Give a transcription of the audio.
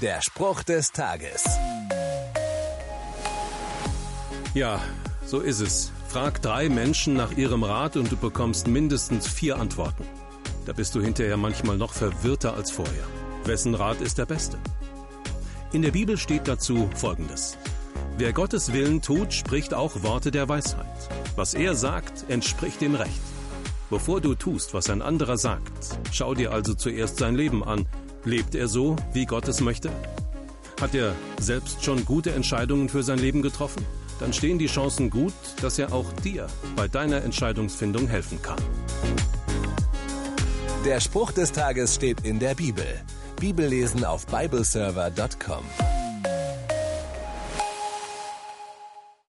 Der Spruch des Tages. Ja, so ist es. Frag drei Menschen nach ihrem Rat und du bekommst mindestens vier Antworten. Da bist du hinterher manchmal noch verwirrter als vorher. Wessen Rat ist der beste? In der Bibel steht dazu Folgendes. Wer Gottes Willen tut, spricht auch Worte der Weisheit. Was er sagt, entspricht dem Recht. Bevor du tust, was ein anderer sagt, schau dir also zuerst sein Leben an. Lebt er so, wie Gott es möchte? Hat er selbst schon gute Entscheidungen für sein Leben getroffen? Dann stehen die Chancen gut, dass er auch dir bei deiner Entscheidungsfindung helfen kann. Der Spruch des Tages steht in der Bibel. Bibellesen auf bibleserver.com.